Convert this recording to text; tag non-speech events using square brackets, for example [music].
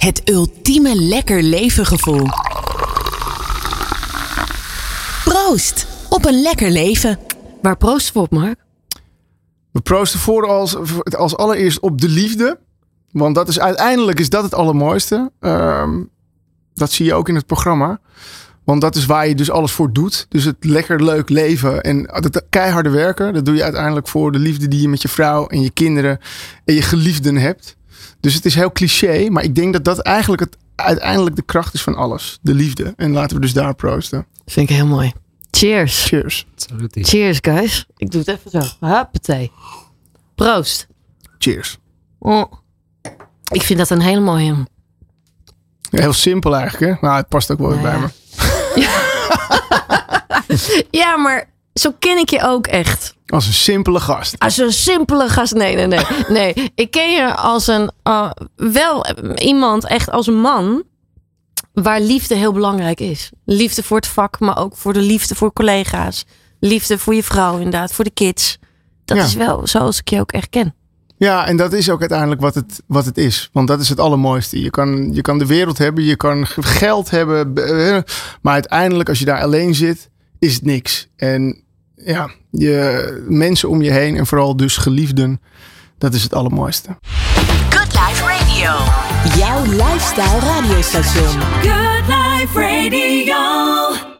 Het ultieme lekker leven gevoel. Proost op een lekker leven. Waar proosten we op, Mark? We proosten voor als, als allereerst op de liefde. Want dat is uiteindelijk is dat het allermooiste. Ehm, dat zie je ook in het programma. Want dat is waar je dus alles voor doet. Dus het lekker leuk leven en het keiharde werken. Dat doe je uiteindelijk voor de liefde die je met je vrouw en je kinderen en je geliefden hebt. Dus het is heel cliché. Maar ik denk dat dat eigenlijk het, uiteindelijk de kracht is van alles. De liefde. En laten we dus daar proosten. Vind ik heel mooi. Cheers. Cheers. Cheers, guys. Ik doe het even zo. Huppatee. Proost. Cheers. Oh. Ik vind dat een hele mooie. Heel simpel eigenlijk, hè? Maar het past ook wel weer bij me. [laughs] Ja, maar zo ken ik je ook echt. Als een simpele gast. Als een simpele gast. Nee, nee, nee. [laughs] Nee, ik ken je als een. uh, wel iemand, echt als een man. Waar liefde heel belangrijk is. Liefde voor het vak, maar ook voor de liefde voor collega's. Liefde voor je vrouw, inderdaad. Voor de kids. Dat Ja. is wel zoals ik je ook echt ken. Ja, en dat is ook uiteindelijk wat het, wat het is. Want dat is het allermooiste. Je kan, je kan de wereld hebben, je kan geld hebben. eh, Maar uiteindelijk, als je daar alleen zit, is het niks. En ja, je, mensen om je heen en vooral dus geliefden, dat is het allermooiste. Good Life Radio. Jouw lifestyle radiostation. Good Life Radio.